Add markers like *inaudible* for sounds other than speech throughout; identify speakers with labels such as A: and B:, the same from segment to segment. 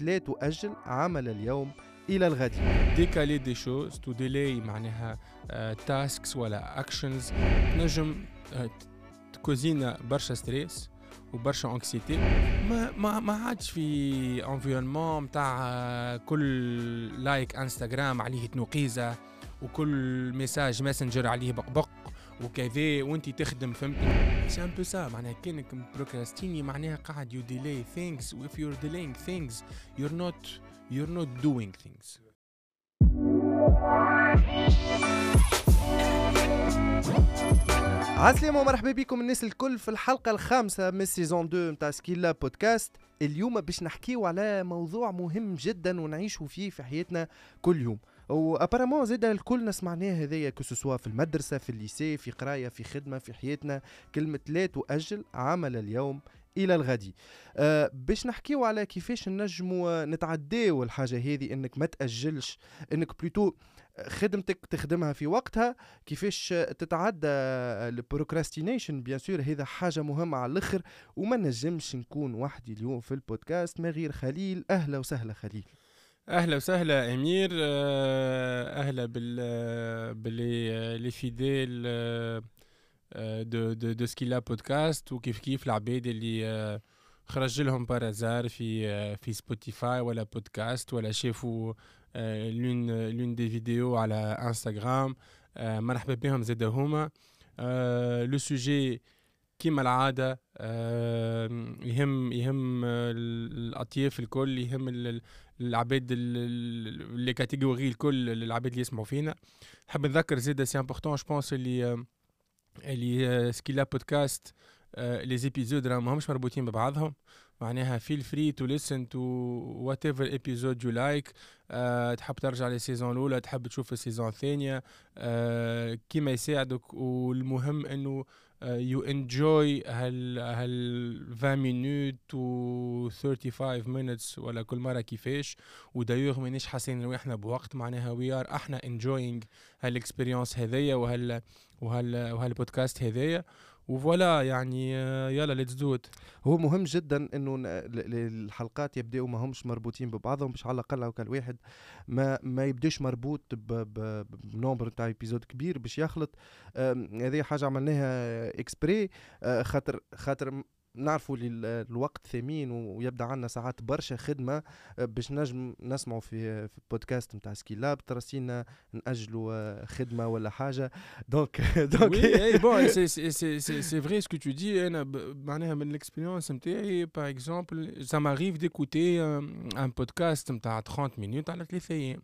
A: لا تؤجل عمل اليوم إلى الغد.
B: décaler des choses, to delay معناها tasks ولا actions تنجم ت cause ينا برشا stress وبرشا anxiety ما ما ما عادش في environnement نتاع كل like انستغرام عليه تنوقيزة وكل message ماسنجر عليه بقبق. وكذا وانت تخدم فهمتني c'est un peu ça معناها كأنك procrastiner معناها قاعد you delay things if you're delaying things you're not you're not doing things.
A: عسلامة ومرحبا بكم الناس الكل في الحلقة الخامسة من saison 2 متاع سكيلا بودكاست. اليوم باش نحكيو على موضوع مهم جدا ونعيشوا فيه في حياتنا كل يوم. و apparemment زاد الكل سمعناه هذايا كو في المدرسة في ال lycée في قراية في خدمة في حياتنا. كلمة لا تؤجل عمل اليوم إلى الغد. أه باش نحكيو على كيفاش نجموا نتعداو الحاجة هذه إنك ما تأجلش إنك plutôt خدمتك تخدمها في وقتها. كيفاش تتعدى ال procrastination bien sûr هذا حاجة مهمة على الأخر. وما نجمش نكون وحدي اليوم في البودكاست. ما غير خليل. أهلا وسهلا خليل.
B: أهلا وسهلا أمير آه، أهلا بال باللي les fidèles de de de سكيلا بودكاست وكيف كيف العباد اللي خرج لهم par hasard في في سبوتيفاي ولا بودكاست ولا شافوا l'une l'une des vidéos على انستغرام مرحبا بهم زاد هما. le sujet كيما العادة يهم يهم الأطياف الكل يهم العباد les catégories الكل العباد اللي يسمعوا فينا. نحب نذكر زيد c'est important je pense اللي اللي سكيلا بودكاست les épisodes راهم ماهمش مربوطين ببعضهم. معناها feel free to listen to whatever episode you like تحب ترجع لل saison الأولى تحب تشوف ال saison الثانية. uh, كيما يساعدك. والمهم إنه you enjoy هال هال 20 minutes و 35 minutes ولا كل مرة كيفاش. ودايوغ مانيش حاسين إنه إحنا بوقت معناها we are إحنا enjoying هال expérience هذيا وهال وهال وهالبودكاست هذايا. و voilà يعني يلا let's do
A: هو مهم جدا إنه الحلقات يبدأوا ما همش مربوطين ببعضهم باش على الأقل هكا الواحد ما ما يبدأش مربوط ب nombre تاع épisodes كبير باش يخلط. هذه حاجة عملناها exprès آه، خاطر خاطر نعرفوا اللي الوقت ثمين ويبدأ عندنا ساعات برشا خدمة آه، باش نجم نسمعوا في في بودكاست نتاع سكي لاب. ترسينا نأجلوا آه، خدمة ولا حاجة. donc
B: donc oui bon c'est c'est c'est c'est vrai ce que tu dis أنا معناها من ال expérience نتاعي par exemple ça m'arrive d'écouter un podcast نتاع 30 minutes على ثلاثة أيام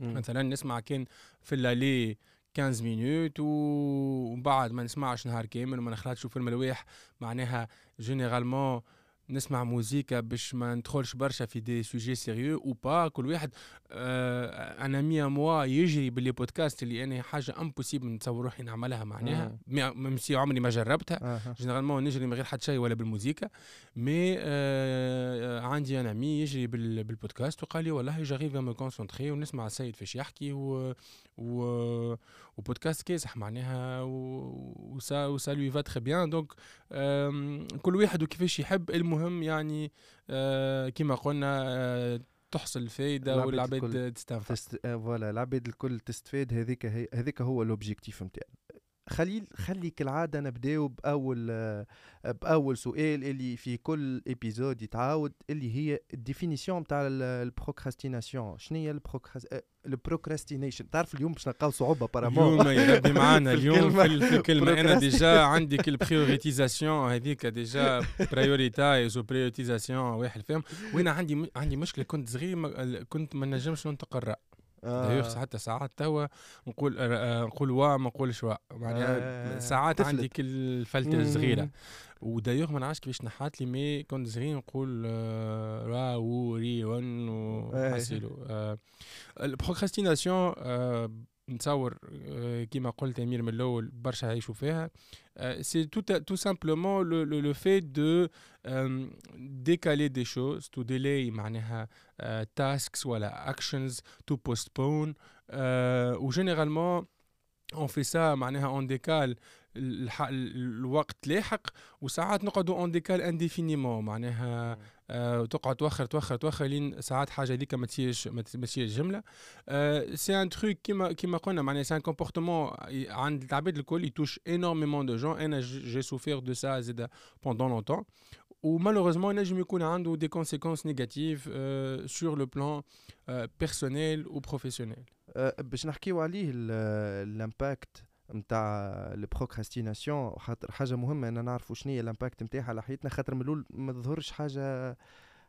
B: مثلا نسمع كان في ال aller 15 minutes ومن بعد ما نسمعش نهار كامل وما نخلطش في الملويح معناها généralement نسمع موزيكا باش ما ندخلش برشا في des sujets sérieux أو با كل واحد آه un ami à moi يجري باللي بودكاست اللي أنا حاجة impossible نتصور روحي نعملها معناها. même si عمري ما جربتها. آه. généralement نجري من غير حتى شيء ولا بالموزيكا. mais آه عندي un ami يجري بالبودكاست وقال لي والله j'arrive à me concentrer ونسمع السيد فاش يحكي و, و وبودكاست كاسح معناها و ça و ça lui va très bien donc كل واحد وكيفاش يحب. المهم يعني آه، كيما قلنا آه، تحصل فايده والعباد تستنفع.
A: ف voilà العباد الكل تستفاد. هذيك هذيك هو ال objectif نتاعنا. خليل خلي كالعادة نبداو بأول بأول سؤال اللي في كل épisode يتعاود اللي هي ال définition تاع ال procrastination شنو هي البروكراستينيشن تعرف اليوم باش نلقاو صعوبة بارامون
B: اليوم يا ربي معانا *laughs* اليوم في الكلمة. أنا ديجا عندك البريوريتيزاسيون هذيك ديجا بريوريتايز وبريوريتيزاسيون واحد فاهم وأنا عندي عندي مشكلة كنت صغير كنت ما نجمش ننطق الراء آه. حتى ساعات توا نقول آه نقول وا ما نقولش وا. معناها آه. ساعات عندي كل الفلتة الصغيرة ودايوغ ما نعرفش كيفاش نحات لي مي كنت صغير نقول آه را و ري ون وحسيلو آه. ال procrastination آه نتصور كيما قلت أمير من الأول برشا يعيشوا فيها. c'est tout tout simplement le fait de décaler des choses to delay معناها tasks ولا actions to postpone. و généralement on fait ça معناها on décale الوقت لاحق وساعات نقعدوا on décale indéfiniment معناها آه وتقعد توخر توخر توخر لين ساعات حاجة هذيك ما تصيرش ما تصيرش جملة. آه c'est un truc كيما كيما قلنا معناها c'est un comportement عند العباد الكل ي touche énormément de gens أنا j'ai souffert de ça زاد pendant longtemps و malheureusement ينجم يكون عنده des conséquences négatives sur le plan personnel و professionnel
A: باش نحكيو عليه ال impact نتاع ال procrastination خاطر حاجة مهمة إن نعرفوا شنو هي ال impact نتاعها على حياتنا خاطر من الأول ما تظهرش حاجة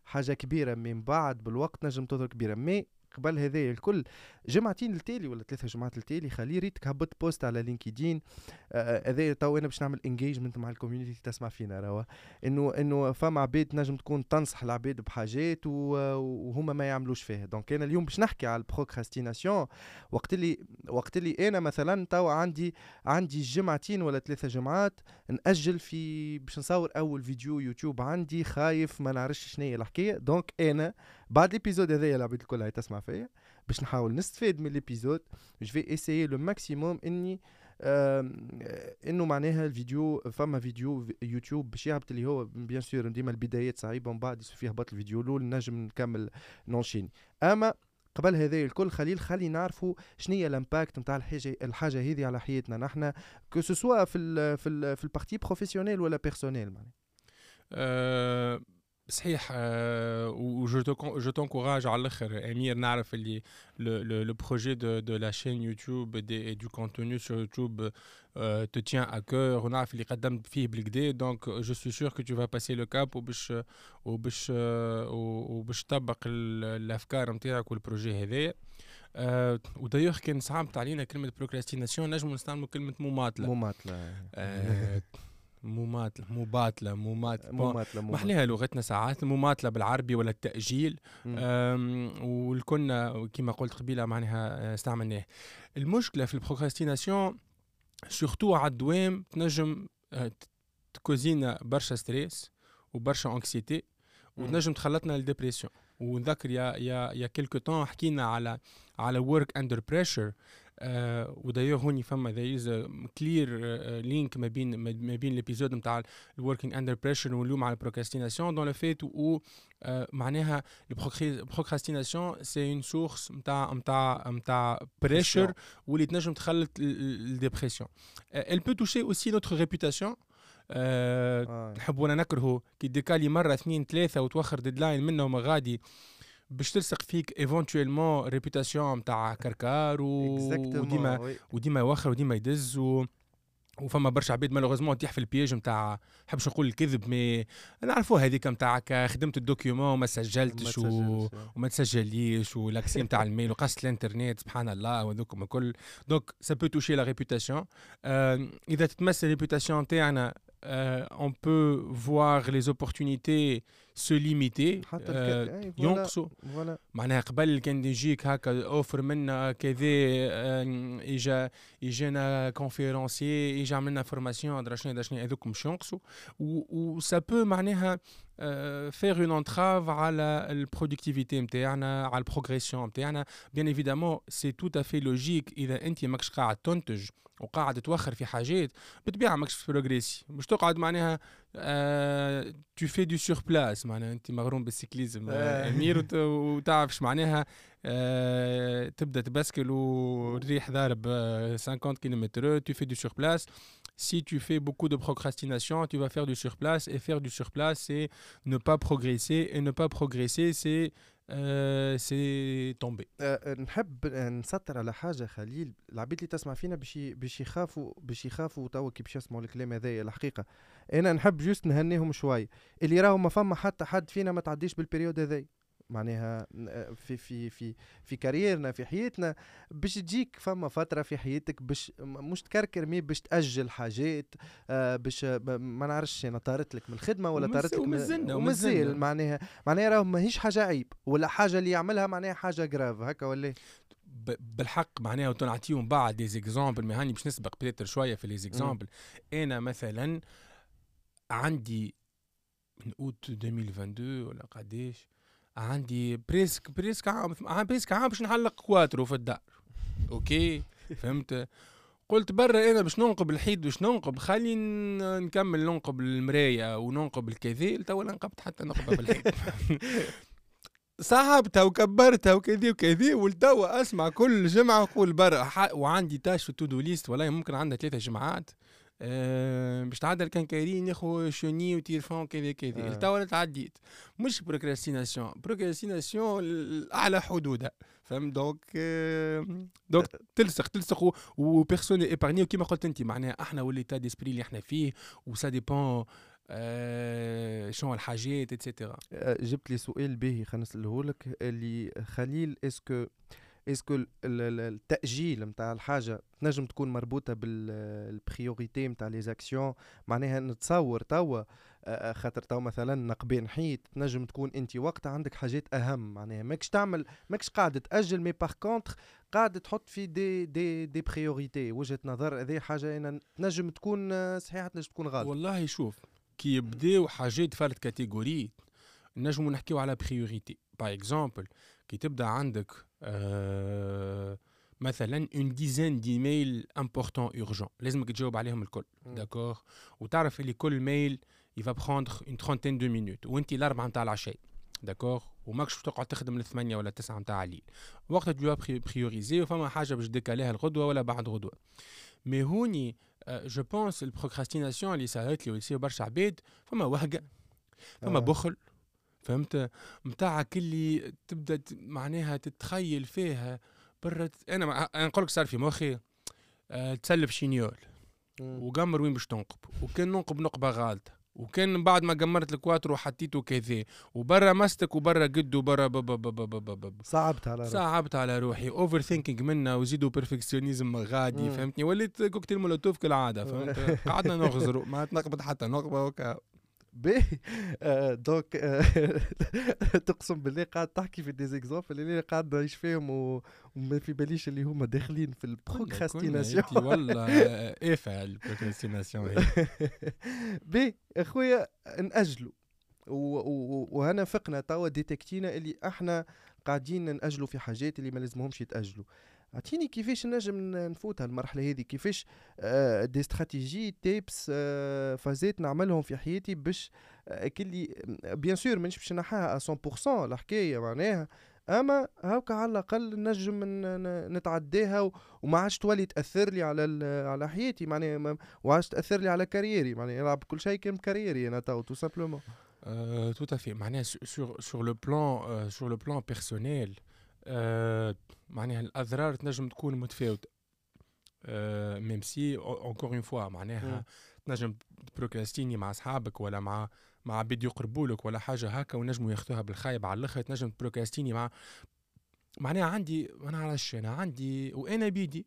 A: حاجة كبيرة من بعد بالوقت نجم تظهر كبيرة. mais قبل هذا الكل. جمعتين التالي ولا ثلاثة جمعات التالي خلي ريتك هبط post على LinkedIn. آه، هذا تو أنا باش نعمل engagement مع ال community تسمع فينا روا. إنه إنه فما عباد نجم تكون تنصح العباد بحاجات وهما ما يعملوش فيها. donc أنا اليوم باش نحكي على ال procrastination وقت اللي وقت اللي أنا مثلا تو عندي عندي جمعتين ولا ثلاثة جمعات نأجل في باش نصور أول فيديو يوتيوب عندي خايف ما نعرفش شنو هي الحكاية. donc أنا بعد ال épisode هذايا العباد الكل هاي تسمع فيا باش نحاول نستفاد من ال épisode je vais essayer le maximum إني آه إنه معناها الفيديو فما فيديو يوتيوب باش يهبط اللي هو bien sûr ديما البدايات صعيبة ومن بعد فيه هبط الفيديو الأول نجم نكمل ن enchaîner أما قبل هذا الكل خليل خلي نعرفوا شنو هي ال impact نتاع الحاجة الحاجة هذه على حياتنا نحن que ce soit في ال في ال في ال partie professionnelle ولا personnelle معناها.
B: أه صحيح و je t'encourage على الأخر. أمير نعرف اللي le, projet de, de la chaîne YouTube et, du contenu sur YouTube te tient à cœur. ونعرف اللي قدمت فيه بالكدا donc je suis sûr que tu vas passer le cap وباش وباش وباش تطبق الافكار نتاعك و ال projet هذايا آه ودايوغ كان صعبت علينا كلمه procrastination نجموا نستعملوا كلمه مماطله
A: مماطله
B: آه مماطلة مباطلة مماطلة
A: مماطلة
B: محليها لغتنا ساعات المماطلة بالعربي ولا التأجيل. والكنا كما قلت قبيلة معناها استعملناه. المشكلة في ال procrastination surtout على الدوام تنجم آه، ت cause ينا برشا stress وبرشا anxiété وتنجم تخلطنا لل dépression ونذكر يا يا il y a quelque temps حكينا على على work under pressure آه ودايوغ هوني فما there is clear link ما بين ما بين l'épisode نتاع ال working under pressure واليوم على ال procrastination donc le fait و آه معناها ال procrastination c'est une source نتاع نتاع نتاع pressure واللي تنجم تخلط ال dépression elle peut toucher aussi notre réputation. أه آه. نحب وأنا نكرهه. كي ديكالي مرة اثنين ثلاثة وتوخر ديدلاين منه وما غادي. باش تلصق فيك ايفونتويلمون ريبوتاسيون نتاع كركار و... وديما وديما يوخر وديما يدز و... وفما برشا عباد مالوغوزمون تيح في البياج نتاع نحبش نقول الكذب مي نعرفوها هذيك نتاعك خدمت الدوكيومون وما سجلتش و... وما تسجليش والاكسي نتاع الميل وقصت الانترنت سبحان الله وذوكم الكل donc ça peut toucher la réputation إذا تتمس ال réputation نتاعنا euh, on peut voir les se limiter
A: آه
B: ينقصوا. معناها قبل كان يجيك هكا offre منا كذا آه اجا إجانا conférence إجا عملنا formation درا شنو درا شنو هذوك مش ينقصوا. و سا بو معناها faire une entrave على ال productivité نتاعنا على ال progression نتاعنا bien évidemment c'est tout à fait logique إذا أنت ماكش قاعد تنتج وقاعد توخر في حاجات بالطبيعه ماكش progresser مش تقعد معناها آه tu fais du surplace معناها أنت مغروم بال cyclisme آه. أمير وتعرف معناها. آه تبدأ تبسكل والريح ضارب 50 كيلومتر tu fais du surplace si tu fais beaucoup de procrastination, tu vas faire du surplace. Et faire du surplace, c'est ne pas progresser. Et ne pas progresser, c'est آه c'est tombé
A: أه نحب نسطر على حاجة خليل. العبيد اللي تسمع فينا باش باش يخافوا باش يخافوا توا كي باش يسمعوا الكلام هذايا الحقيقة. أنا نحب juste نهنيهم شوي. اللي راهو ما فما حتى حد فينا ما تعديش بال période هذايا معناها في في في في carrière نا في حياتنا باش تجيك فما فترة في حياتك باش مش تكركر mais باش تأجل حاجات آه، باش ما نعرفش أنا طارت لك من الخدمة ولا طارت لك
B: ومازلنا
A: ومازال معناها معناها راهو ماهيش حاجة عيب ولا حاجة اللي يعملها معناها حاجة grave هكا ولا
B: بالحق معناها ونعطيهم بعد des exemples ما هاني باش نسبق peut-être شوية في les exemples أنا مثلا عندي من أوت 2022 ولا قداش عندي presque presque عام presque عام باش نعلق كواترو في الدار. أوكي؟ *laughs* فهمت؟ قلت برا أنا باش ننقب الحيط باش ننقب خلي نكمل ننقب المرايه وننقب الكذا تو نقبت حتى نقبة بالحيط *laughs* صعبتها وكبرتها وكذا وكذا ولتوا أسمع كل جمعة نقول برا وعندي تاش في التودو ليست والله ممكن عندها ثلاثة جمعات. أه باش تعدل كان كايرين ياخو شوني وتيرفون كذا كذا. آه. توا تعديت. مش بروكراستيناسيون بروكراستيناسيون أعلى حدودها فهمت؟ دونك آه دونك تلصق تلصق و personne est épargné وكيما قلت أنت معناها إحنا و l'état d'esprit اللي إحنا فيه و ça dépend آه شنو الحاجات et cetera
A: جبت لي سؤال باهي خلينا نسأله لك. اللي خليل est-ce que est-ce que التاجيل نتاع الحاجة تنجم تكون مربوطه بال priorité نتاع les actions معناها نتصور توا خاطر توا مثلا نقبين حيط تنجم تكون انت وقتها عندك حاجات اهم معناها ماكش تعمل ماكش قاعد تاجل mais par contre قاعد تحط في des des des priorités وجهه نظر هذه حاجة أنا تنجم تكون صحيحه تنجم تكون غلط
B: والله شوف كي يبداو حاجات فرد catégorie نجمو نحكيو على priorité par exemple كي تبدا عندك مثلا une dizaine d'mails importants urgents لازمك تجاوب عليهم الكل. d'accord وتعرف اللي كل mail il va prendre une trentaine de minutes وانت الأربعة نتاع العشاء. d'accord وماكش تقعد تخدم الثمانية ولا التسعة نتاع الليل وقتها tu vas prioriser وفما حاجة باش décaler ها الغدوة ولا بعد غدوة. mais هوني je pense ال procrastination اللي صارت لي ويصير برشا عباد فما وهقة فما آه. بخل. فهمت؟ متاعك اللي تبدأ معناها تتخيل فيها برا أنا أنا نقول لك صار في مخي أه تسلف chignole وقمر وين باش تنقب؟ وكان ننقب نقبة غالطة. وكان بعد ما قمرت الكواترو حطيته كذا وبرا مستك وبرا قد وبرا
A: صعبت على روحي.
B: صعبت على روحي. overthinking منا وزيدوا perfectionnisme غادي فهمتني؟ وليت cocktail molotov كالعادة فهمت؟ *laughs* قعدنا نغزروا ما تنقبت حتى نقبة وكا
A: باهي donc آه *laughs* تقسم بالله قاعد تحكي في des exemples اللي قاعد نعيش فيهم وما في باليش اللي هما داخلين في ال procrastination
B: والله افعل ال procrastination
A: باهي *laughs* أخويا ناجلوا وهنا فقنا توا détecté نا اللي إحنا قاعدين ناجلوا في حاجات اللي ما لازمهمش يتاجلوا اعطيني كيفاش نجم نفوتها المرحله هذه؟ كيفاش des stratégies tips فازات نعملهم في حياتي باش كلي bien sûr مانيش باش نحاها 100% الحكاية معناها أما هاكا على الأقل نجم نتعداها وما عادش تولي تأثر لي على على حياتي معناها ما عادش تأثر لي على carrière ي معناها يلعب كل شيء كان carrière ي أنا tout tout
B: simplement tout à fait معناها sur sur le plan sur le plan personnel آه معناها الأضرار تنجم تكون متفاوتة. آه même si encore une fois معناها تنجم procrastiner مع أصحابك ولا مع مع عباد يقربوا لك ولا حاجة هكا ونجموا ياخذوها بالخايب على الآخر تنجم procrastiner مع معناها عندي ما نعرفش أنا عندي وأنا بيدي.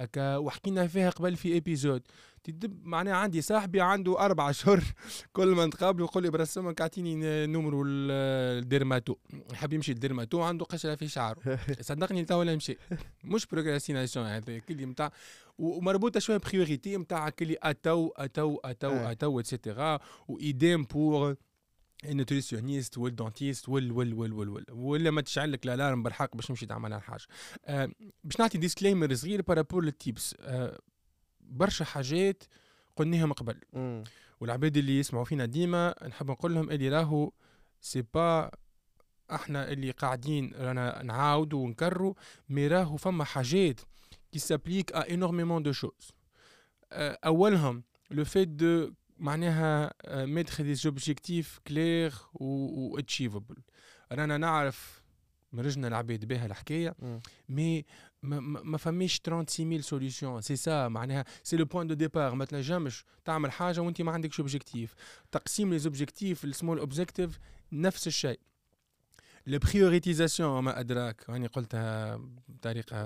B: هكا وحكينا فيها قبل في ايبيزود تدب معناها عندي صاحبي عنده أربع *laughs* اشهر كل ما نتقابلوا يقول لي برسمك أعطيني نمرو الديرماتو يحب يمشي الديرماتو عنده قشره في شعره. *laughs* صدقني تو ولا مشي. مش بروكراستيناسيون هذا كل نتاع ومربوطة شوية بريوريتي نتاع كل أتو أتو أتو أتو اتسيتيرا وايديم بور النوتريسيونيست والدونتيست وال وال وال وال وال ولا ما تشعل لك الالارم بالحق باش نمشي تعمل الحاجة أه باش نعطي disclaimer صغير par rapport لل tips أه برشا حاجات قلناهم قبل. والعباد اللي يسمعوا فينا ديما نحب نقول لهم اللي راهو c'est pas إحنا اللي قاعدين رانا نعاودوا ونكرروا mais راهو فما حاجات qui s'appliquent à énormément de choses أولهم le fait de معناها mettre des objectifs clairs و achievable رانا نعرف مرجنا العباد بها الحكاية mais ما, ما فماش 36000 solutions c'est ça معناها c'est le point de départ ما تنجمش تعمل حاجة وانت ما عندكش objectif تقسيم les objectifs ال small objectives نفس الشيء. ال prioritisation ما أدراك. راني قلتها بطريقة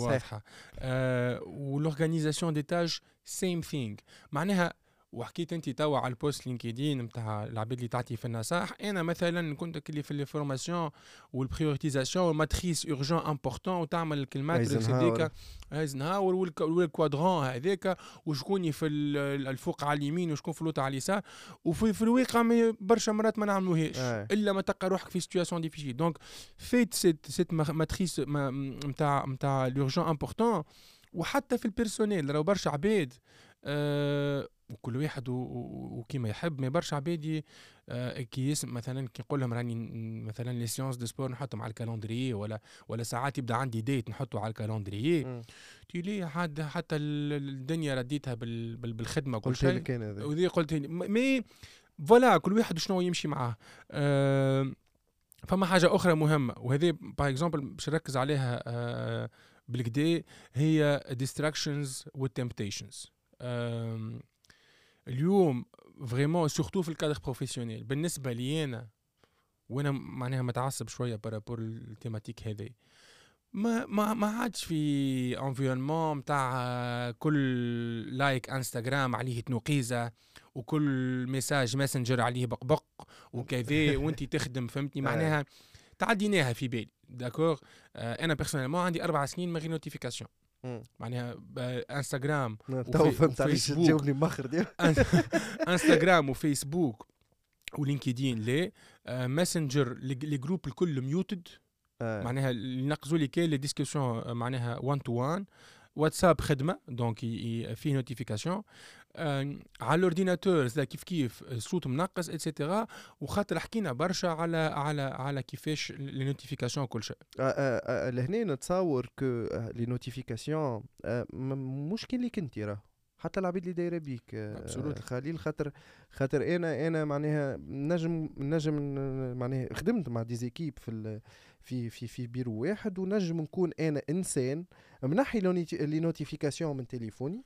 B: واضحة. آه و l'organisation des tâches same thing معناها وحكيت انت توا على ال post LinkedIn نتاع العباد اللي تعطي في النصائح أنا مثلا كنت اللي في ال formation وال prioritisation وال matrice urgent important وتعمل ال matrix هذيك ايزنهاور وال quadrant هذاك وشكون في الفوق على اليمين وشكون في اللوطه على اليسار وفي في الواقع برشا مرات ما نعملوهاش إلا ما تلقى روحك في situation difficile donc faites cette cette matrice نتاع نتاع l'urgent important وحتى في ال personnel راهو برشا عباد آه وكل واحد وكيما يحب ما برشا عباد آه كي يسم مثلا كي نقول لهم راني مثلا les séances de sport نحطهم على ال calendrier ولا ولا ساعات يبدأ عندي date نحطه على ال calendrier تي لي حد حتى الدنيا رديتها بالخدمة كل شيء. وذي قلت mais voilà كل واحد شنو يمشي معاه. آه فما حاجة أخرى مهمة وهذه par exemple باش نركز عليها آه بالكدا هي distractions وال temptations اليوم vraiment surtout في ال cadre professionnel بالنسبة لي أنا وأنا معناها متعصب شوية par rapport ال thématique هذه ما ما ما عادش في environnement نتاع كل like انستغرام عليه تنوقيزة وكل message ماسنجر عليه بقبق وكذا *laughs* وانت تخدم فهمتني؟ معناها تعديناها في بالي d'accord آه أنا personnellement عندي أربع سنين من غير notifications معناها انستغرام
A: تو فهمت علاش تجاوبني مخر
B: انستغرام وفيسبوك ولينكدين لا ماسنجر les groupes الكل muted آه. معناها ينقزوا لي كان les discussions معناها 1 to 1 واتساب خدمة donc فيه notifications على ال ordinateur كيف كيف الصوت منقص et cetera وخاطر حكينا برشا على على على كيفاش les notifications كل شيء.
A: لهنا نتصور que les notifications مش كان ليك انت راه. حتى العباد اللي دايرة بيك خليل خاطر خاطر أنا أنا معناها نجم نجم معناها خدمت مع des équipes في في في في بيرو واحد ونجم نكون أنا إنسان منحي les notifications من تليفوني.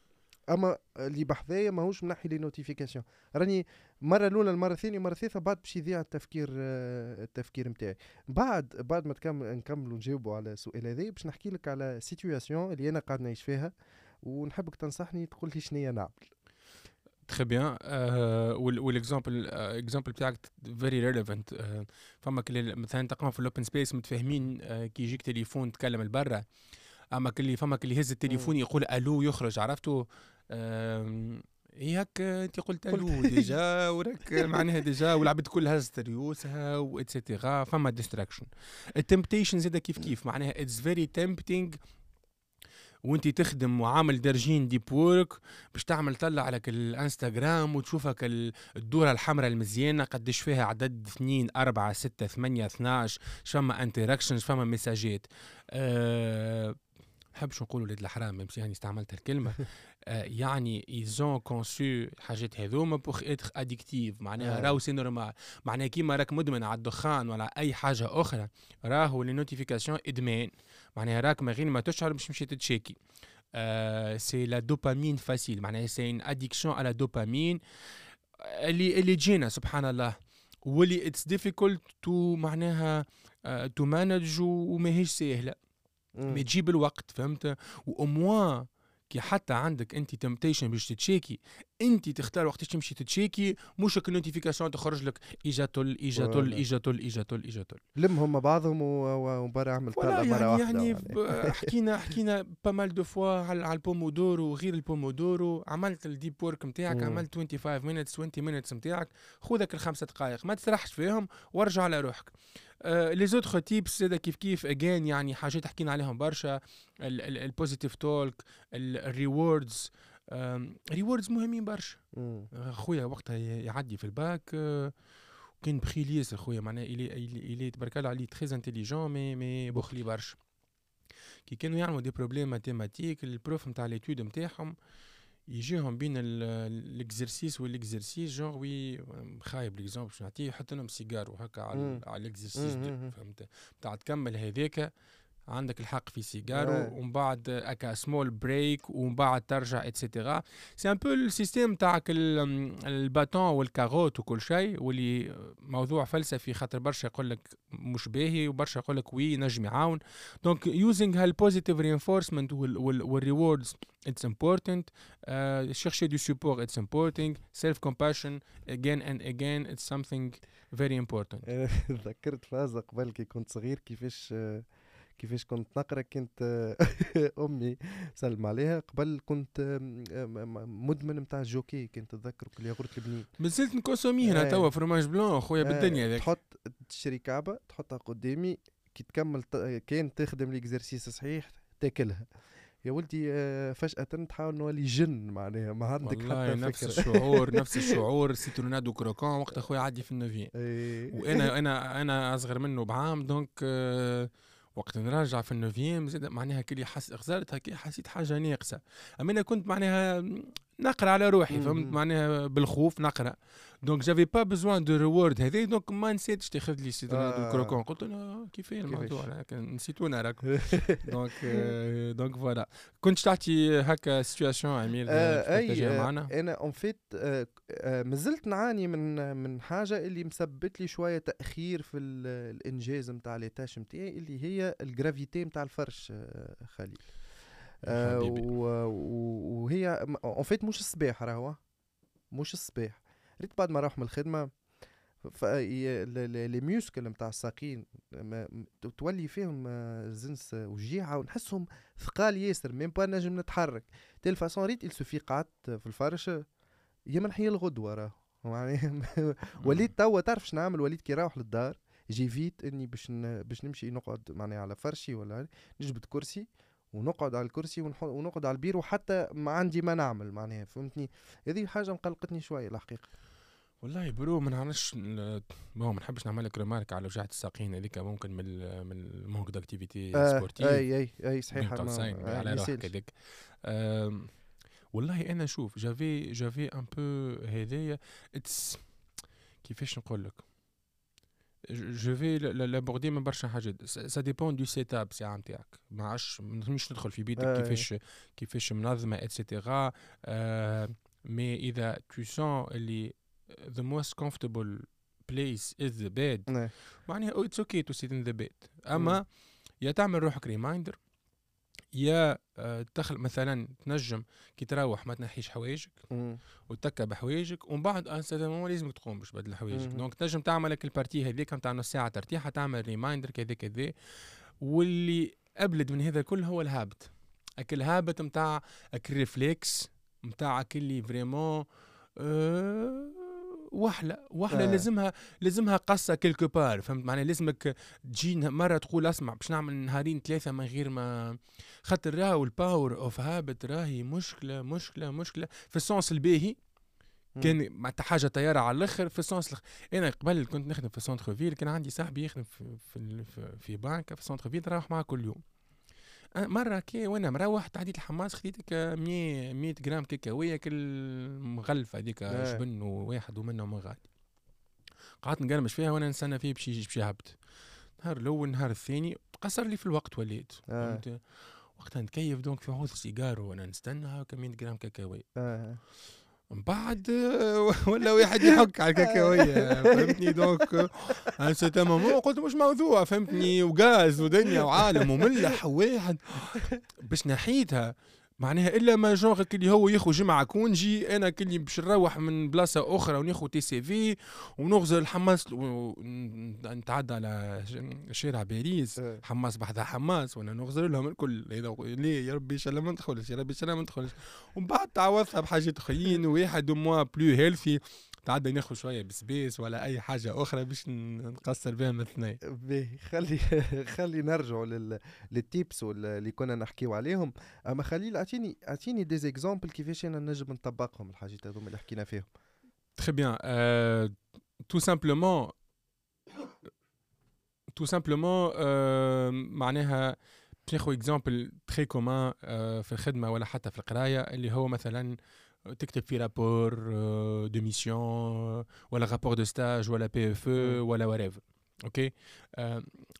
A: أما اللي بحذايا ماهوش منحي les notifications راني المره الأولى المره الثانية المره الثالثة بعد باش يضيع التفكير التفكير نتاعي بعد بعد ما تكمل نكملوا نجاوبوا على السؤال هذا باش نحكي لك على situation اللي أنا قاعد نعيش فيها ونحبك تنصحني تقول لي شنو نعمل.
B: très bien وال example example بتاعك very relevant فما مثلا تقام في ال open space متفاهمين uh, كي يجيك تليفون تكلم لبرا. أما كل فما كل يهز التليفون يقول ألو يخرج عرفتوا هيك أنت قلت ألو *laughs* déjà وراك معناها déjà والعبد كل هزت ريوسها و et cetera فما distraction ال temptation زاد كيف كيف؟ معناها it's very tempting وأنت تخدم وعامل درجين deep work باش تعمل طلع لك الانستغرام وتشوفك الدورة الحمراء المزيانة قديش فيها عدد اثنين أربعة ستة ثمانية 12 فما interactions فما ميساجات أه نحبش نقول ولاد الحرام même يعني استعملت الكلمة *laughs* آه يعني ils ont conçu الحاجات هذوما pour être addictives معناها راهو c'est normal معناها كيما راك مدمن على الدخان ولا أي حاجة أخرى راهو les notifications إدمان. معناها راك ما غير ما تشعر باش تمشي تتشيكي. آه c'est la dopamine facile معناها c'est une addiction على دوبامين اللي اللي تجينا سبحان الله واللي it's difficult to معناها to manage وماهيش ساهله mais تجيب الوقت فهمت؟ وأموا كي حتى عندك انت temptation باش تتشيكي انت تختار وقتاش تمشي تتشيكي مش ال notification تخرج لك ايجا تل ايجا تل ايجا تل ايجا تل ايجا تل.
A: لمهم بعضهم وبرا أعمل
B: طلع مرة يعني واحدة يعني *laughs* حكينا حكينا pas mal de fois على البومودورو وغير البومودورو عملت ال deep work نتاعك عملت 25 minutes 20 minutes نتاعك خذك الخمسة دقائق ما تسرحش فيهم وارجع على روحك. les autres tips زاد كيف كيف؟ again يعني حاجات حكينا عليهم برشا. ال positive talk ال rewards rewards مهمين برشا. خويا وقتها يعدي في الباك كان بخيل ياسر خويا معناها الي الي تبارك الله عليه très intelligent mais mais بخلي برشا. كي كانوا يعملوا des problèmes mathématiques ال prof نتاع l'étude نتاعهم يجيهم بين ال exercice وال exercice genre oui خايب l'exemple باش نعطيه يحط لهم سيجار وهكا على, ال exercice فهمت؟ بتاع تكمل هذاك عندك الحق في سيجارو ومن بعد أكا small break ومن بعد ترجع et cetera c'est un peu ال système تاعك ال bâton وال carotte وكل شيء واللي موضوع فلسفي خاطر برشا يقول لك مش باهي وبرشا يقول لك oui نجم يعاون. donc using هال positive reinforcement وال rewards it's important. uh, chercher du support it's important. self compassion again and again it's something very important. *laughs*
A: ذكرت فازة قبل كي كنت صغير كيفاش uh, كيفاش كنت نقرا كنت *laughs* أمي سلم عليها. قبل كنت مدمن نتاع الجوكي كنت تذكر كل يغرت البنين
B: مازلت نكونسومي هنا توا فرماج بلون خويا بالدنيا
A: ذاك تحط تشري كعبة تحطها قدامي كي تكمل كان تخدم ليكزرسيس صحيح تاكلها. يا ولدي آه، فجأة تحاول نولي جن معناها. ما عندك حتى
B: نفس
A: فكرة.
B: الشعور *laughs* نفس الشعور. سيترونادو كروكون وقت اخويا عدي في النوفيان
A: إيه.
B: وأنا أنا أنا أصغر منه بعام دونك آه، وقت نراجع في النوفيام زاد معناها كلي حس خزرت هكا حسيت حاجة ناقصة. أما أنا كنت معناها نقرأ على روحي فهمت. معناها بالخوف نقرأ. دونك جافي با بزوان دو ريورد هذا دونك ما نسيتش تاخذ لي سيترون
A: آه.
B: كروكون قلت له كيفاه الموضوع؟ لكن نسيتونا راكم دونك *laughs* آه، دونك فوالا كنت تعطي هكا سيتواسيون امير
A: آه،
B: أي
A: آه،
B: معنا؟
A: أنا en fait مازلت نعاني من من حاجة اللي مسبت لي شوية تأخير في ال- الإنجاز نتاع les tâches نتاعي اللي هي ال gravité نتاع الفرش آه، خليل آه،
B: حبيبي.
A: و- و- وهي en fait مش الصباح راهو. مش الصباح. ريت بعد ما نروح من الخدمة les muscles نتاع الساقين تولي فيهم آه، زنس آه، وجيعة ونحسهم ثقال ياسر même pas نجم نتحرك. telle façon ريت il suffit قعدت في الفرش يا منحية الغدوة راه معناها *laughs* وليت توا تعرف شنو نعمل وليت كي نروح للدار j'évite إني باش باش نمشي نقعد معناها على فرشي ولا نجبد كرسي ونقعد على الكرسي ونقعد على البيرو حتى ما عندي ما نعمل معناها فهمتني؟ هذه حاجة مقلقتني شوية الحقيقة.
B: والله bro ما نعرفش ما نحبش نعمل لك remarque على وجعة الساقين هذيك ممكن من من المونك داكتيفيتي
A: آه
B: سبورتيف
A: آي آي آي صحيح آه،
B: على روحك. هذيك. والله أنا شوف جافي جافي ان بو هذايا. اتس كيفاش نقول لك؟ جو في لابوردي من برشا حاجات سا ديبون دو سيت اب ساعه نتاعك ما عادش ما نجمش ندخل في بيتك
A: آه.
B: كيفاش كيفاش منظمة اتسيتيرا مي إذا تو سون اللي the most comfortable place is the bed
A: نعم.
B: معناها it's okay to sit in the bed أما يا تعمل روحك reminder يا آه، تخل مثلا تنجم كي تروح ما تنحيش حوايجك. وتكا بحوايجك ومن بعد un certain لازمك تقوم باش تبدل حوايجك. donc تنجم تعمل لك ال partie هذيك نتاع نص ساعة ترتيحة تعمل reminder كذا كذا واللي ابلد من هذا الكل هو ال habit اك ال habit نتاع اك ال réflexe نتاع اللي vraiment أه وحلة وحلة
A: آه.
B: لازمها لازمها قصة quelque part فهمت معناها لازمك تجي مرة تقول أسمع باش نعمل نهارين ثلاثة من غير ما خاطر راهو ال power of habit راهي مشكلة مشكلة مشكلة في ال sens
A: الباهي.
B: كان معناتها حاجة طيارة على الأخر في ال sens الخ... أنا قبل كنت نخدم في centre ville كان عندي صاحبي يخدم في في, في, في بنك في centre ville نروح معاه كل يوم أنا مرة كي وأنا مروح تعديت الحماس خديت هكا 100 100 جرام كيكاوية كل مغلفة هذيك
A: آه.
B: جبن وواحد ومنهم غادي. قعدت نقرمش فيها وأنا نستنى فيه باش يجي باش يهبط النهار الأول النهار الثاني قصر لي في الوقت وليت.
A: آه.
B: فهمت؟ وقتها نتكيف donc في عوض سيجار وأنا نستنى هكا 100 جرام كاكاوية
A: آه.
B: من بعد آه، ولا واحد يحك على الكاكاوية؟ فهمتني donc un certain moment قلت مش موضوع. فهمتني وغاز ودنيا وعالم وملح وواحد. باش نحيتها معناها إلا ما جونغ اللي هو ياخذ جمعه كونجي أنا كلي باش نروح من بلاصة أخرى وناخذ تي سي في ونغزل الحماس ونتعدى على شارع باريس
A: آه.
B: حماس بحذا حماس وأنا نغزر لهم الكل. هذا ليه يا ربي إن ما ندخلش يا ربي إن ما ندخلش. ومن بعد تعوضها بحاجات أخرين واحد موا بلو هيلثي تعدى ناخذ شوية بسبيس ولا أي حاجة أخرى باش نقصر بها من
A: باهي خلي *laughs* خلي نرجعوا لل... لل tips اللي كنا نحكيو عليهم. أما خليل اعطيني أعطيني des exemples كيفاش أنا نجم نطبقهم الحاجات هذوما اللي حكينا فيهم.
B: Très bien. Euh, tout simplement, tout simplement euh, معناها باش ناخذ exemple très commun في الخدمة ولا حتى في القراية اللي هو مثلا تكتب في rapport de mission ولا rapport de stage ولا PFE
A: مم.
B: ولا whatever okay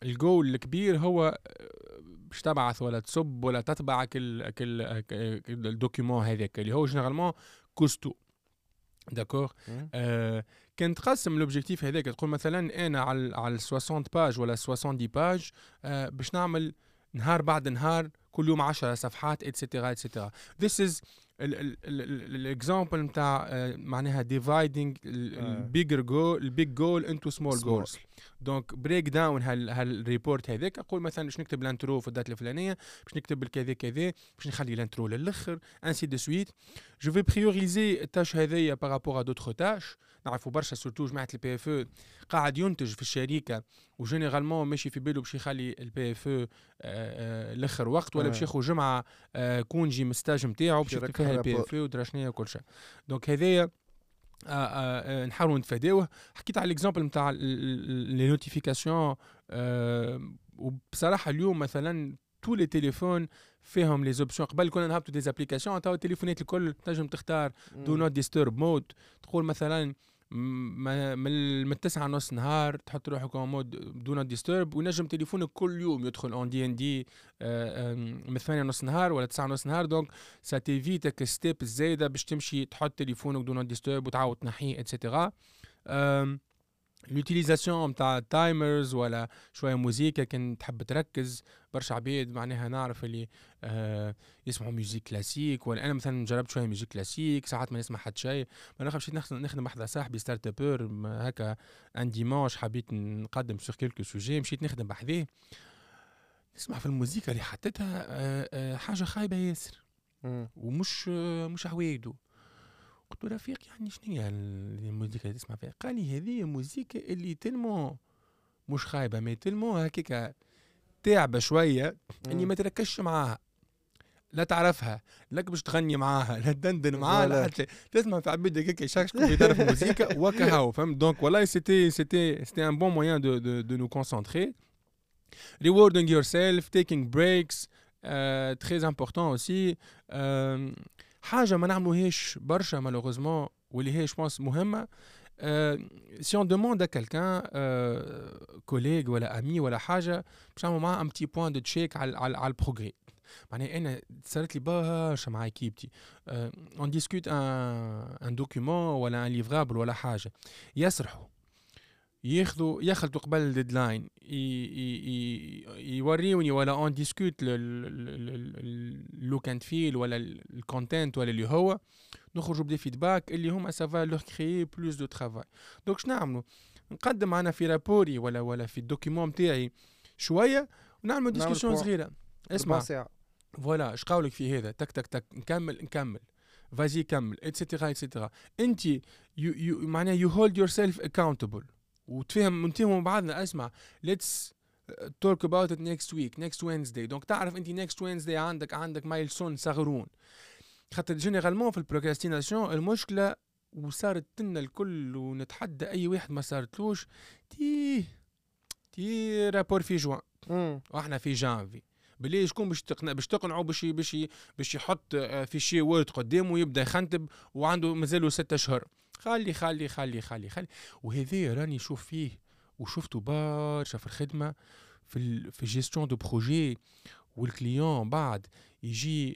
B: ال goal الكبير هو آه، باش تبعث ولا تصب ولا تطبع كل كل ال document هذاك اللي هو généralement costaud d'accord آه، كان تقسم l'objectif هذاك تقول مثلا أنا على على 60 pages ولا 70 pages آه، باش نعمل نهار بعد نهار كل يوم 10 صفحات et cetera et cetera this is ال exemple نتاع آه، معناها dividing ال bigger goal ال big goal into
A: small
B: Small. goals donc break down هال هال report هذاك أقول مثلا باش نكتب ال intro في ال date الفلانية باش نكتب الكذا كذا باش نخلي ال intro للآخر ainsi de suite je vais prioriser ال tâche هذيا par rapport à d'autres tâches نعرفوا برشا surtout جماعة ال PFE قاعد ينتج في الشركة و généralement ماشي في باله باش يخلي ال PFE الآخر وقت ولا باش
A: آه.
B: ياخذ جمعة آه، congé من ال stage نتاعو باش يكتب فيها ال PFE ودرا وكل شيء donc هذايا آه، آه، آه، نحاولوا نتفاداوه. حكيت على ال exemple نتاع les notifications وبصراحة اليوم مثلا tous les téléphones فيهم les options قبل كنا نهبطوا des applications تو التليفونات الكل تنجم تختار do not disturb mode تقول مثلا من التسعة نص نهار تحط روحك en mode do not disturb وينجم تليفونك كل يوم يدخل en DND من ثمانية نص نهار ولا تسعة نص نهار. donc ça t'évite ال step الزايدة باش تمشي تحط تليفونك do not disturb وتعاود تنحيه et cetera l'utilisation نتاع timers ولا شوية موزيكا كان تحب تركز برشا عباد معناها نعرف اللي آه يسمعوا musique classique ولا أنا مثلا جربت شوية musique classique ساعات ما نسمع حتى شيء ما مشيت نخدم واحد صاحبي startuppeur هكا un dimanche حبيت نقدم sur quelques sujets مشيت نخدم بحذاه نسمع في الموزيكا اللي حطيتها آه آه حاجة خايبه ياسر. ومش آه مش عوايدو قلت له رفيق يعني شنو هي الموزيكا اللي تسمع فيها؟ قال لي هذه موزيكا اللي تلمو مش خايبة ما تلمو هكاك تعبة شوية إني ما تركزش معاها لا تعرفها لا باش تغني معاها لا تدندن معاها لا
A: voilà.
B: حتى تسمع في عباد هكاك يشكشكوا في طرف الموسيقى *laughs* وكهو فهمت؟ donc والله c'était c'était c'était un bon moyen de de de nous concentrer rewarding yourself taking breaks euh, très important aussi. Euh, حاجة ما نعملوهاش برشا malheureusement واللي هي je pense مهمة c'est on demande à quelqu'un collègue ولا ami ولا حاجة باش نعملوا معاه un petit point de check على على على ال progrès معناها أنا صارت لي برشا مع équipتي on discute un un document ولا un livrable ولا حاجة. يسرحوا. ياخذوا ياخذوا قبل ال deadline يوريوني ولا on discute ال look and feel ولا ال content ولا اللي هو نخرجوا ب des feedbacks اللي هما ça va leur créer plus de travail donc شنو نعملوا؟ نقدم أنا في rapportي ولا ولا في ال document نتاعي شوية ونعملوا
A: نعمل
B: discussion.
A: صغيرة.
B: اسمع. voilà اش قولك في هذا؟ تك تك تك نكمل نكمل. vas-y كمل et cetera et cetera انت معناها you hold yourself accountable وتفهم نتفهموا بعضنا. اسمع let's talk about it next week next Wednesday donc تعرف انت next Wednesday عندك عندك milestone صغرون خاطر généralement في ال procrastination المشكلة وصارت لنا الكل ونتحدى أي واحد ما صارتلوش تي تي رابور في جوان. وإحنا في جانفي بلي شكون باش تقنع باش تقنعه باش باش يحط في شي وورد قدامه ويبدأ يخنتب وعنده مازالوا ستة أشهر. خلي خلي خلي خلي خلي. وهذا راني نشوف فيه وشفته برشا في الخدمة في ال في جيستيون دو بروجي والكليون بعد يجي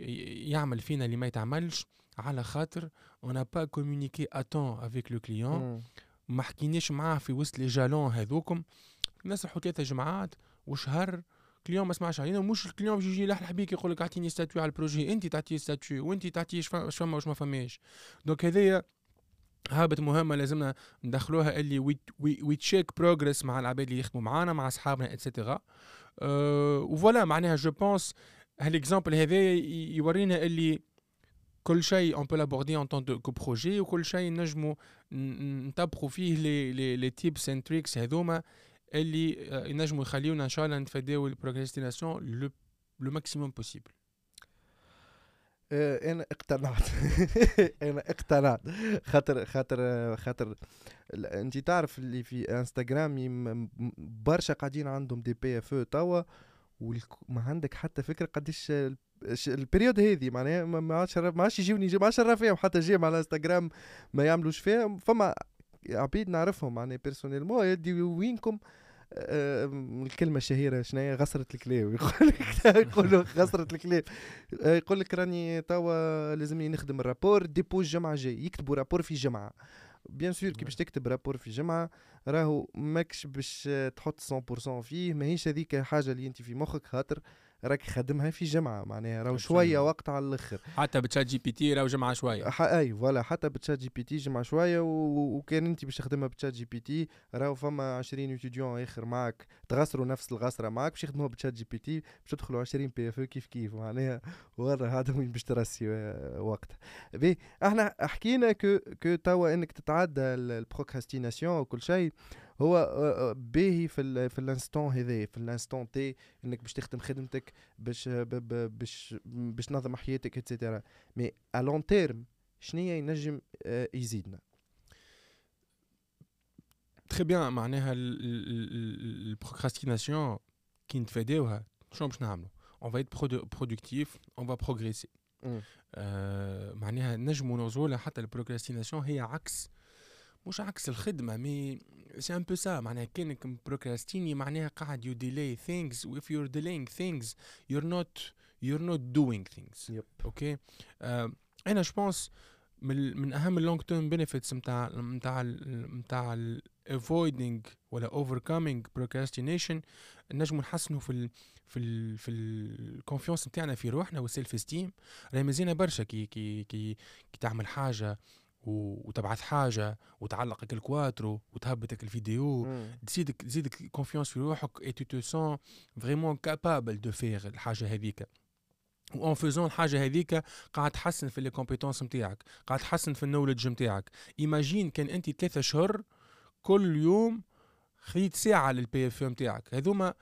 B: يعمل فينا اللي ما يتعملش على خاطر on n'a pas communiqué à temps avec
A: le client.
B: ما حكيناش معاه في وسط les jalons هذوكم. نسرحوا ثلاثة جماعات وشهر client ما سمعش علينا مش ال client باش يجي يلحلح بيك يقول لك اعطيني statut على ال projet انت تعطيه statut وانت تعطيه فما- واش ما فماش. donc هذايا هابط مهمة لازمنا ندخلوها اللي we check progress مع العباد اللي يخدموا معانا مع أصحابنا et cetera أه و voilà معناها je pense هال exemple هذايا يورينا اللي كل شيء on peut l'aborder en tant que projet وكل شيء نجموا ن- نطبقوا فيه les les les tips and tricks هذوما اللي آه، ينجموا يخليونا إن شاء الله نتفاداو ال procrastination le maximum possible
A: آه، أنا اقتنعت. *laughs* أنا اقتنعت. خاطر خاطر خاطر انت تعرف اللي في إنستغرام برشا قاعدين عندهم دي بي إف توا وما عندك حتى فكرة قديش ال- ش- البريود هذه معناها ما عادش ما عادش يجيوني ما عادش فيهم حتى جيم على إنستغرام ما يعملوش فيهم. فما عبيد نعرفهم معناها بيرسونيلمون يدي وينكم. آه، الكلمة الشهيرة شنو هي؟ غسرة الكلاب *laughs* يقول لك يقولوا غسرة الكلاب آه، يقول لك راني توا لازمني نخدم الرابور ديبو الجمعة الجاي يكتبوا رابور في جمعة. bien sûr كي باش تكتب rapport في جمعة راهو ماكش باش آه، تحط 100% فيه. ماهيش هذيك حاجة اللي أنت في مخك خاطر راك خدمها في جمعه معناها راهو. شوية وقت على الأخر.
B: حتى ب ChatGPT راهو جمعة
A: شوية. أي voilà حتى ب ChatGPT جمعة شوية و... وكان انت باش تخدمها ب ChatGPT راهو فما 20 étudiants آخر معك تغسروا نفس الغسره معك باش يخدموها ب ChatGPT باش تدخلوا 20 PFE كيف كيف معناها ورا هذا وين باش ترسي آه، وقتها puis إحنا حكينا que que توا إنك تتعدى ال- ال procrastination وكل شيء هو آه، آه، باهي في في ال instant هذا في ال instant t إنك باش تخدم خدمتك باش ب- باش باش تنظم حياتك et cetera mais à long terme شنو ينجم آه، يزيدنا؟
B: très bien معناها ال procrastination كي نتفاداوها شنو باش نعملوا on on va progresser.
A: مم.
B: آه معناها نجموا نوصلوا حتى ال procrastination هي عكس مش عكس الخدمة mais c'est un peu ça معناها كانك procrastiner معناها قاعد you delay things و if you're delaying things you're not you're not doing things. yep okay أنا je pense من من أهم ال long term benefits نتاع نتاع نتاع ال avoiding ولا overcoming procrastination نجموا نحسنوا في ال في ال في الكونفيونس نتاعنا في روحنا وال self-esteem راهي مزيانه برشا كي كي كي, كي تعمل حاجة وتبعث حاجة وتعلق الكواترو وتهبطك الفيديو. تزيدك تزيدك confiance في روحك et tu te sens vraiment capable de faire الحاجة هذيك. و en faisant الحاجة هذيك قاعد تحسن في les compétences نتاعك قاعد تحسن في ال knowledge نتاعك imagine كان أنت ثلاثة شهور كل يوم خليت ساعة لل PF نتاعك هذوما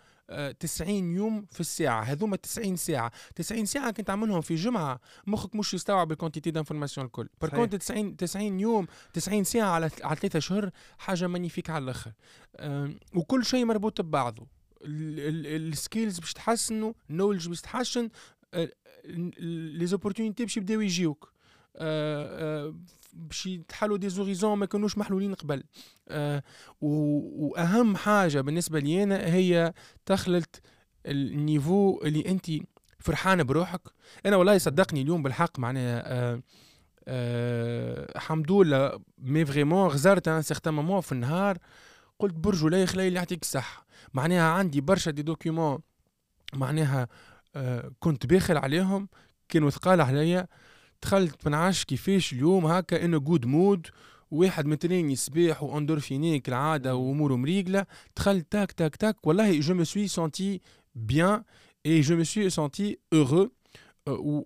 B: 90 يوم في الساعة. هذوما 90 ساعة. 90 ساعة كنت تعملهم في جمعة مخك مش يستوعب ال quantité d'informations الكل. بار
A: صحيح.
B: quand 90 90 يوم 90 ساعة على على ثلاثة شهور حاجة magnifique على الآخر. آم، وكل شيء مربوط ببعضه. ال skills باش تحسنوا ال knowledge باش تحسن les opportunités باش يبداو يجيوك. آه، آه، باش يتحلوا des horizons ما كانوش محلولين قبل. آه، وأهم حاجة بالنسبة لي أنا هي تخلط ال niveau اللي انت فرحان بروحك. أنا والله صدقني اليوم بالحق معناها آه، آه، حمد لله mais vraiment غزرت un certain moment في النهار قلت برج ولا يخلي اللي يعطيك الصحة. معناها عندي برشا des documents معناها آه، كنت باخل عليهم كانوا ثقال عليا. دخلت ما نعرفش كيفاش اليوم هكا in good mood واحد متريني صباح و endorphine كالعاده وأموره مريقلة. دخلت تاك تاك تاك. والله je me suis senti bien et je me suis senti heureux.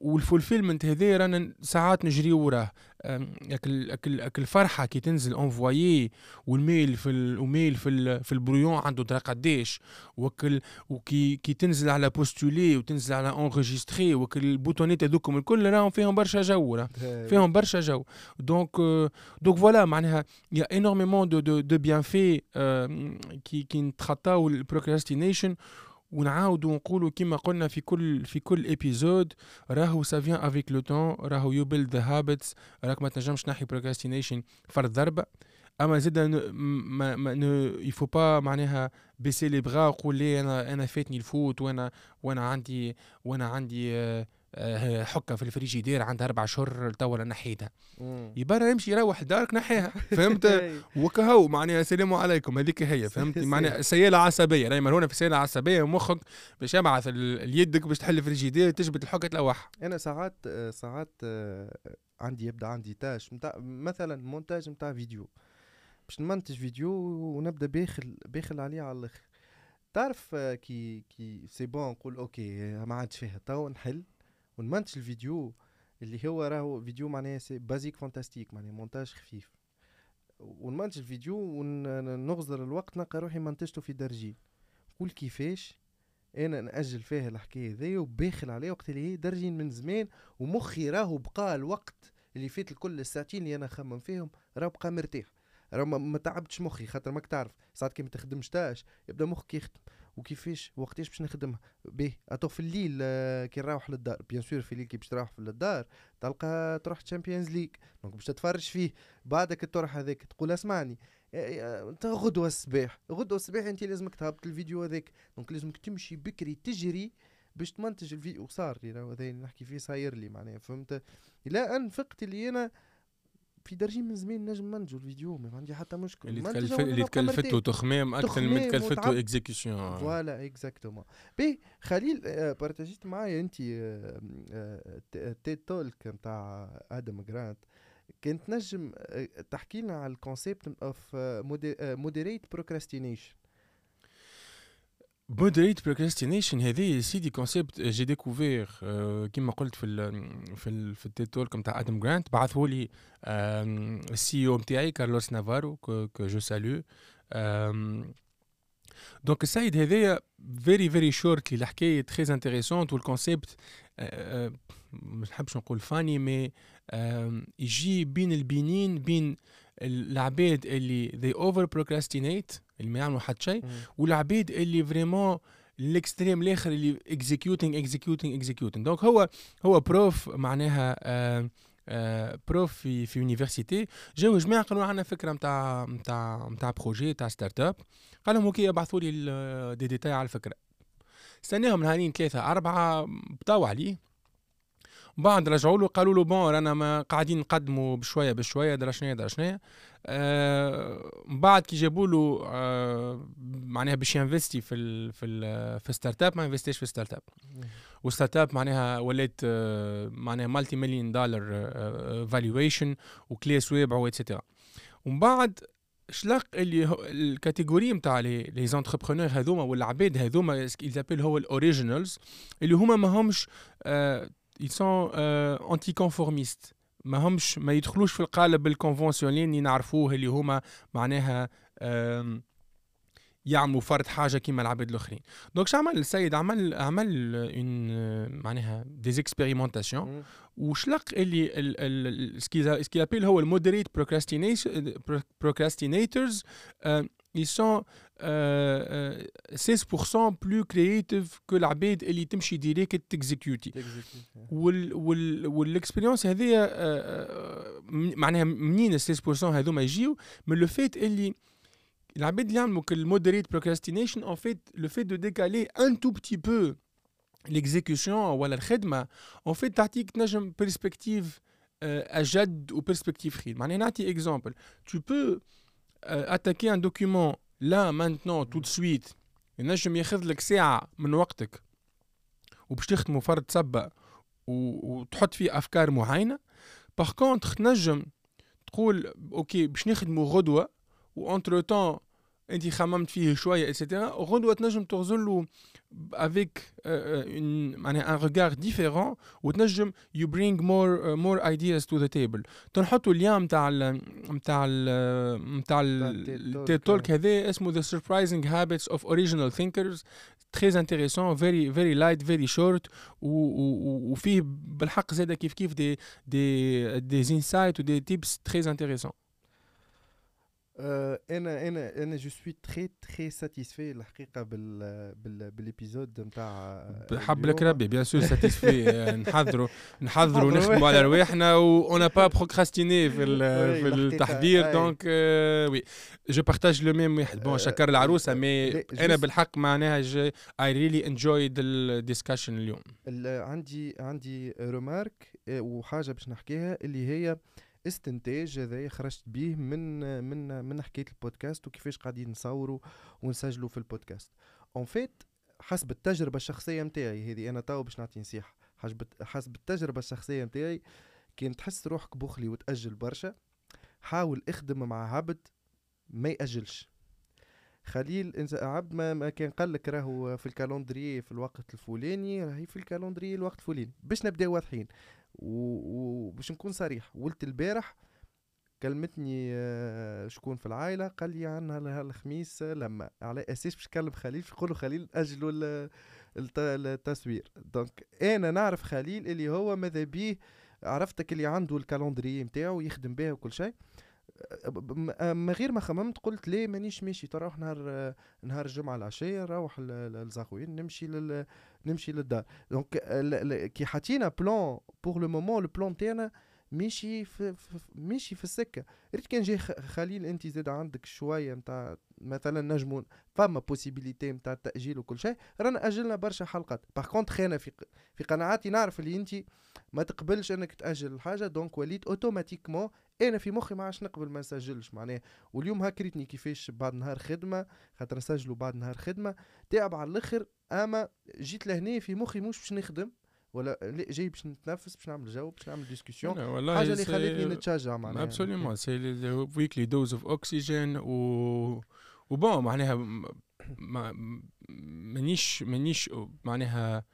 B: وال fulfillment هذا رانا ساعات نجري وراه. ياك الفرحه كي تنزل envoyer وال mail في ال- و mail في في ال brouillon عنده درا قداش وكل وكي كي تنزل على postuler وتنزل على enregistrer وكل ال boutonات هذوكم الكل راهم فيهم برشا جو فيهم برشا جو. donc euh, donc voilà معناها y a énormément de de de bien في كي كي نتخطاو ال procrastination ونعاودوا نقولوا كما قلنا في كل في كل épisode راهو ça vient avec le temps راهو you build the habits راك ما تنجمش تنحي procrastination فرد ضربه أما زيد ما ما يفو با معناها بيسي لي بغا وقول لي أنا أنا فاتني الفوت وأنا وأنا عندي وأنا عندي آه، حكة في الفريجيدير عندها أربع شهور توا نحيتها. يبرا يمشي يروح دارك نحيها *laughs* فهمت. وكهو معناها السلام عليكم. هذيك هي *laughs* فهمت؟ معناها سيالة عصبية. راهي مرهونة في سيالة عصبية ومخك باش يبعث اليدك باش تحل فريجيدير تجبد الحكة تلوحها
A: أنا ساعات آه، ساعات آه، عندي يبدأ عندي متاع مثلا مونتاج متاع فيديو. باش نمنتج فيديو ونبدأ باخل باخل عليه على الآخر. تعرف آه، كي كي c'est bon نقول okay آه، ما عادش فيها تو نحل. ونمنتج الفيديو اللي هو راهو فيديو معناها c'est basique fantastique معناها مونتاج خفيف. ونمنتج الفيديو ونغزر الوقت نلقى روحي منتجته في درجين. نقول كيفاش؟ أنا نأجل فيها الحكاية ذي وباخل عليه وقت اللي هي درجين من زمان ومخي راهو بقى الوقت اللي فات الكل الساعتين اللي أنا خمم فيهم راه بقى مرتاح. راه ما تعبتش مخي خاطر ماك تعرف ساعات كي ما تخدمش تاش يبدأ مخك يخدم. وكيفاش وقتاش باش نخدمها به. اتو في الليل آه، كي نروح للدار bien sûr في الليل كي باش تروح في للدار تلقى تروح Champions League donc باش تتفرج فيه. بعدك تروح هذاك تقول أسمعني آه، أنت غدوة الصباح غدوة الصباح أنت لازمك تهبط الفيديو هذاك donc لازمك تمشي بكري تجري باش تمنتج الفيديو. وصار لي هذا نحكي فيه صاير لي معناها فهمت؟ إلى أن فقت اللي أنا في درجة من زمان نجم ننجو الفيديو ما عندي حتى مشكل.
B: اللي تكلف اللي
A: مرتاح.
B: تخمام أكثر من تكلفته. exécution
A: voilà exactement بي خليل آه، partagيت معايا أنت TED Talk نتاع آدم جرانت كنت نجم آه، تحكي لنا على ال concept of moderate
B: procrastination moderate procrastination هذه سيدي concept j'ai découvert كيما قلت في ال في ال في ال TED Talk نتاع آدم جرانت بعثه لي ال CEO نتاعي كارلوس نافارو que je salue donc السيد هذايا very very shortly الحكاية très intéressante وال concept ما نحبش نقول فاني mais يجي بين البينين بين العباد اللي they over procrastinate اللي ما يعملوا حتى شيء. والعباد اللي vraiment ال extrême الآخر اللي executing executing executing donc هو هو prof معناها آه آه prof في في université جاو جماعة قالوا عندنا فكرة نتاع نتاع نتاع projet تاع startup قال لهم okay ابعثوا لي دي ديتاي على الفكرة. استناهم نهارين ثلاثة أربعة بطاو عليه. بعد رجعوا له قالوا له bon رانا ما قاعدين نقدموا بشوية بشوية درا شنيا درا شنيا آه بعد كي جابوا له آه معناها باش يinvesti في ال في ال في ستارت أب ما investiش في startup. و startup معناها ولات آه معناها multi-million dollar valuation وكلاس ويب و et cetera ومن بعد شلق اللي ال catégorie نتاع les les entrepreneurs هذوما والعباد هذوما اللي هو ال originals اللي هما ما همش آه ils sont euh, anticonformistes. ما همش ما يدخلوش في القالب ال conventionnel اللي نعرفوه اللي هما معناها يعملوا فرد حاجة كيما العباد الآخرين. donc عمل السيد عمل عمل en معناها des expérimentations وشلق اللي ce qu'il appelle هو ال moderate procrastinators ils sont euh, euh, 16% plus créatifs que العباد اللي تمشي direct ت exécuti وال وال والاكسبيريونس هذيا معناها منين ال 16% هذوما يجيو من لو فيت اللي العباد اللي يعملوا المودريت بروكراستينيشن ان فيت لو فيت دو ديكالي ان تو بتي بو ليكزيكيوشن ولا الخدمه ان فيت تعطيك تنجم برسبكتيف اجد وبرسبكتيف خير معناها نعطي اكزومبل تو بو أتاكي ان دوكيومون. لا مانتنون تو سويت. ينجم ياخذ لك ساعة من وقتك. وباش تخدموا فرد سبه وتحط فيه أفكار معينة. par contre تنجم تقول okay باش نخدموا غدوة و entre temps انت خممت فيه شويه اتسيتيرا غدوه تنجم تغزل له avec euh, une, un regard différent وتنجم you bring more uh, more ideas to the table تنحطوا اليوم نتاع نتاع نتاع التيد تولك هذا اسمه the surprising habits of original thinkers très intéressant very very light very short وفيه بالحق زاد كيف كيف دي دي دي انسايت ودي تيبس très intéressant
A: أنا أنا أنا je suis très très satisfait الحقيقة بال بال بال épisode نتاع
B: بحب لك ربي bien sûr satisfait نحضروا نحضروا نخدموا على رواحنا و pas procrastiner في *laughs* في التحضير. donc oui je partage le même واحد bon شكر العروسة mais أنا بالحق معناها I really enjoyed ال discussion اليوم.
A: عندي عندي remarque وحاجة باش نحكيها اللي هي استنتاج هذا خرجت به من من من حكاية البودكاست وكيفاش قاعدين نصوروا ونسجلوا في البودكاست. en fait حسب التجربة الشخصية نتاعي هذه أنا تو باش نعطي نصيحة. حسب التجربة الشخصية نتاعي كان تحس روحك بخلي وتأجل برشا حاول اخدم مع عبد ما يأجلش. خليل انت عبد ما, ما كان قال لك راهو في ال calendrier في الوقت الفلاني راهي في ال calendrier الوقت الفلاني. باش نبداو واضحين. وباش نكون صريح ولت البارح كلمتني شكون في العائلة؟ قال لي عندنا الخميس لما. على أساس باش نكلم خليل يقولوا خليل اجلوا التصوير. donc أنا نعرف خليل اللي هو ماذا بيه عرفتك اللي عنده ال calendrier نتاعو يخدم به وكل شيء. ما غير ما خممت قلت ليه مانيش ماشي ترى نهار نهار الجمعة العشية نروح للزاخوين نمشي لل نمشي للدار. donc كي حطينا plan pour le moment le plan تاعنا ماشي في, ماشي في السكة. ريت كان جاي خليل انت زاد عندك شوية نتاع مثلا نجموا فما possibilité نتاع التأجيل وكل شيء رانا أجلنا برشا حلقات. par contre أنا في في قناعاتي نعرف اللي انت ما تقبلش إنك تأجل الحاجة donc وليت automatiquement أنا في مخي ما عادش نقبل ما نسجلش معناها. واليوم هكريتني كيفاش بعد نهار خدمة خاطر نسجلوا بعد نهار خدمة. تعب على الأخر أما جيت لهنا في مخي مش باش نخدم ولا لا جاي باش نتنفس باش نعمل جو باش نعمل discussion حاجة اللي خلتني نتشجع معناها.
B: absolument c'est weekly dose of oxygen و و bon معناها مانيش مانيش معناها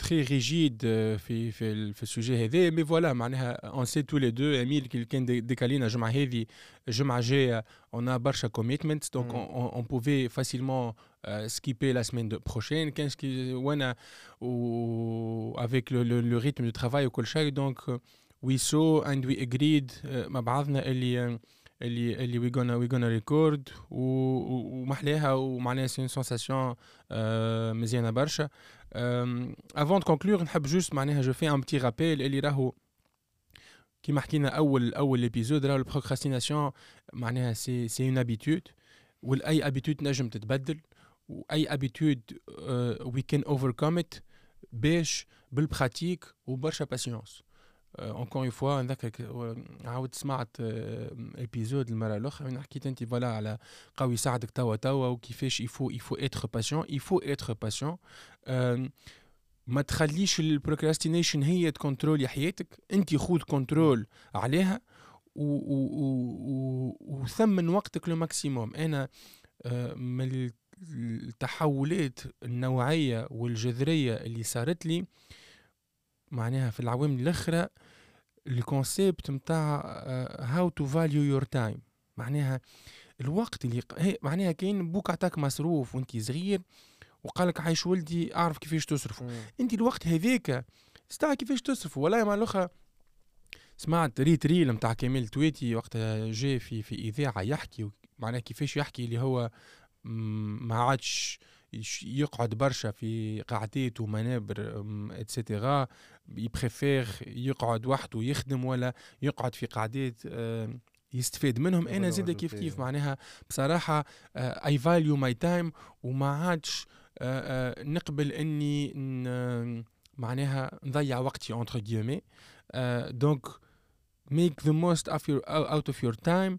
B: تري ريجيد في في في السوجي هذا مي فوالا معناها اون سي تو لي دو اميل كي كان ديكالينا الجمعه هذه الجمعه جاية اون برشا كوميتمنت دونك اون بوفي فاسيلمون سكيبي لا سيمين بروشين كان وأنا و افيك لو ريتم دو ترافاي وكل شيء دونك وي سو اند وي اجريد مع بعضنا اللي اللي اللي we gonna we gonna record ومحلاها ومعناها c'est sensation مزيانه برشا avant de conclure نحب juste معناها je fais un petit rappel اللي راهو كيما حكينا اول اول épisode راهو ال procrastination معناها c'est c'est une habitude وال habitude نجم تتبدل و habitude we can overcome it باش بال pratique وبرشا patience encore une fois نذكرك عاود سمعت épisode المرة الأخرى وين حكيت أنت voilà على قوي يساعدك توا توا وكيفاش يفو il faut être patient il faut être patient ما تخليش ال procrastination هي ت contrôler حياتك أنت خود contrôle عليها وثمن وقتك le maximum أنا من التحولات النوعية والجذرية اللي صارت لي معناها في العوامل الأخرى ال concept نتاع how to value your time معناها الوقت اللي معناها كاين بوك عطاك مصروف وانت صغير وقال لك عايش ولدي أعرف كيفاش تصرفه انت الوقت هذاك استعرف كيفاش تصرفه والله مع الأخرى سمعت ريت reel نتاع كمال تويتي وقتها جاء في في إذاعة يحكي معناها كيفاش يحكي اللي هو ما عادش يقعد برشا في قعدات ومنابر et cetera ي préfère يقعد وحده يخدم ولا يقعد في قعدات يستفاد منهم. أنا زيد كيف كيف معناها؟ بصراحة I value my time وما عادش نقبل إني معناها نضيع وقتي entre guillemets donc make the most out of your time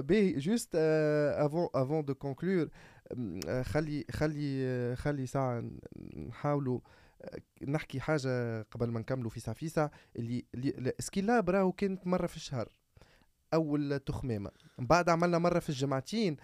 A: باهي juste avant avant de conclure خلي خلي خلي ساعة نحاولوا نحكي حاجة قبل ما نكملوا فيسع فيسع اللي, اللي Skill Lab راهو كانت مرة في الشهر أول تخمامة من بعد عملنا مرة في الجمعتين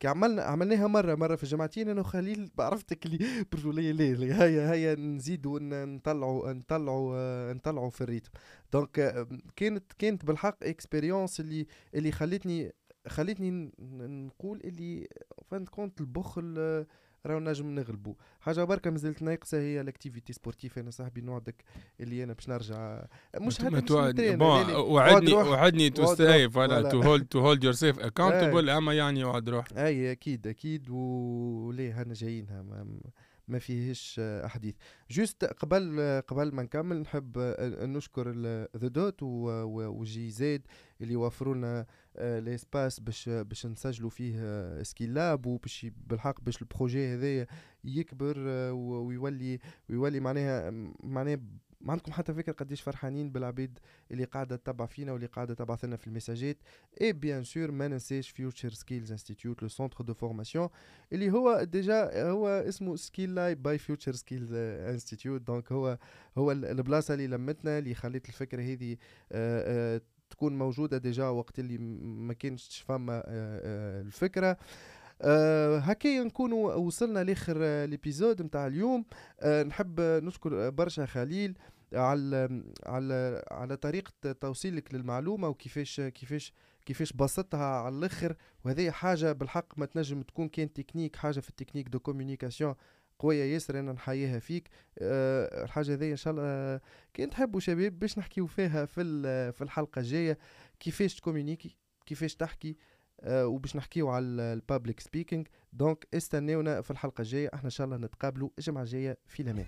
A: كي عملنا عملناها مره مرة في الجمعتين أنا وخليل عرفتك اللي برجولية ليه. هيا هيا نزيدوا نطلعوا نطلعوا نطلعوا في ال rythme. donc كانت كانت بالحق expérience اللي اللي خلتني خلتني نقول اللي فهمت كونت البخل راهو نجم نغلبو. حاجة بركة مازالت ناقصة هي ال activité sportive أنا صاحبي نوعدك اللي أنا باش نرجع.
B: مش هذا وعدني وعدني to stay voilà to hold to hold yourself accountable أما يعني وعد روح.
A: أي أكيد أكيد. وليه هنا جايينها. ما فيهش أحاديث. juste قبل قبل ما نكمل نحب نشكر The Dot وجي زيد اللي وفروا لنا l'espace باش باش نسجلوا فيه Skill Lab وباش بالحق باش ال projet هذايا يكبر ويولي ويولي معناها معناها ما عندكم حتى فكرة قديش فرحانين بالعبيد اللي قاعدة تتبع فينا واللي قاعدة تبعث لنا في المساجات et bien sûr ما ننساش Future Skills Institute le centre de formation اللي هو déjà هو اسمه Skill Lab by Future Skills Institute donc هو هو البلاصة اللي لمتنا اللي خلت الفكرة هذه آه، آه، تكون موجودة déjà وقت اللي ما كانش فما آه، الفكرة. أه هكايا نكونوا وصلنا لآخر ال épisode نتاع اليوم. أه نحب نشكر برشا خليل على على على طريقة توصيلك للمعلومة وكيفاش كيفاش كيفاش بسطها على الآخر. وهذه حاجة بالحق ما تنجم تكون كان تكنيك حاجة في ال techniques de communication قوية ياسر أنا نحييها فيك. أه الحاجة هذه إن شاء الله كان تحبوا شباب باش نحكيو فيها في في الحلقة الجاية. كيفاش ت communiquer؟ كيفاش تحكي؟ آه، وباش نحكيو على ال public speaking donc استناونا في الحلقة الجاية. إحنا ان شاء الله نتقابلوا الجمعة الجاية في الأمان.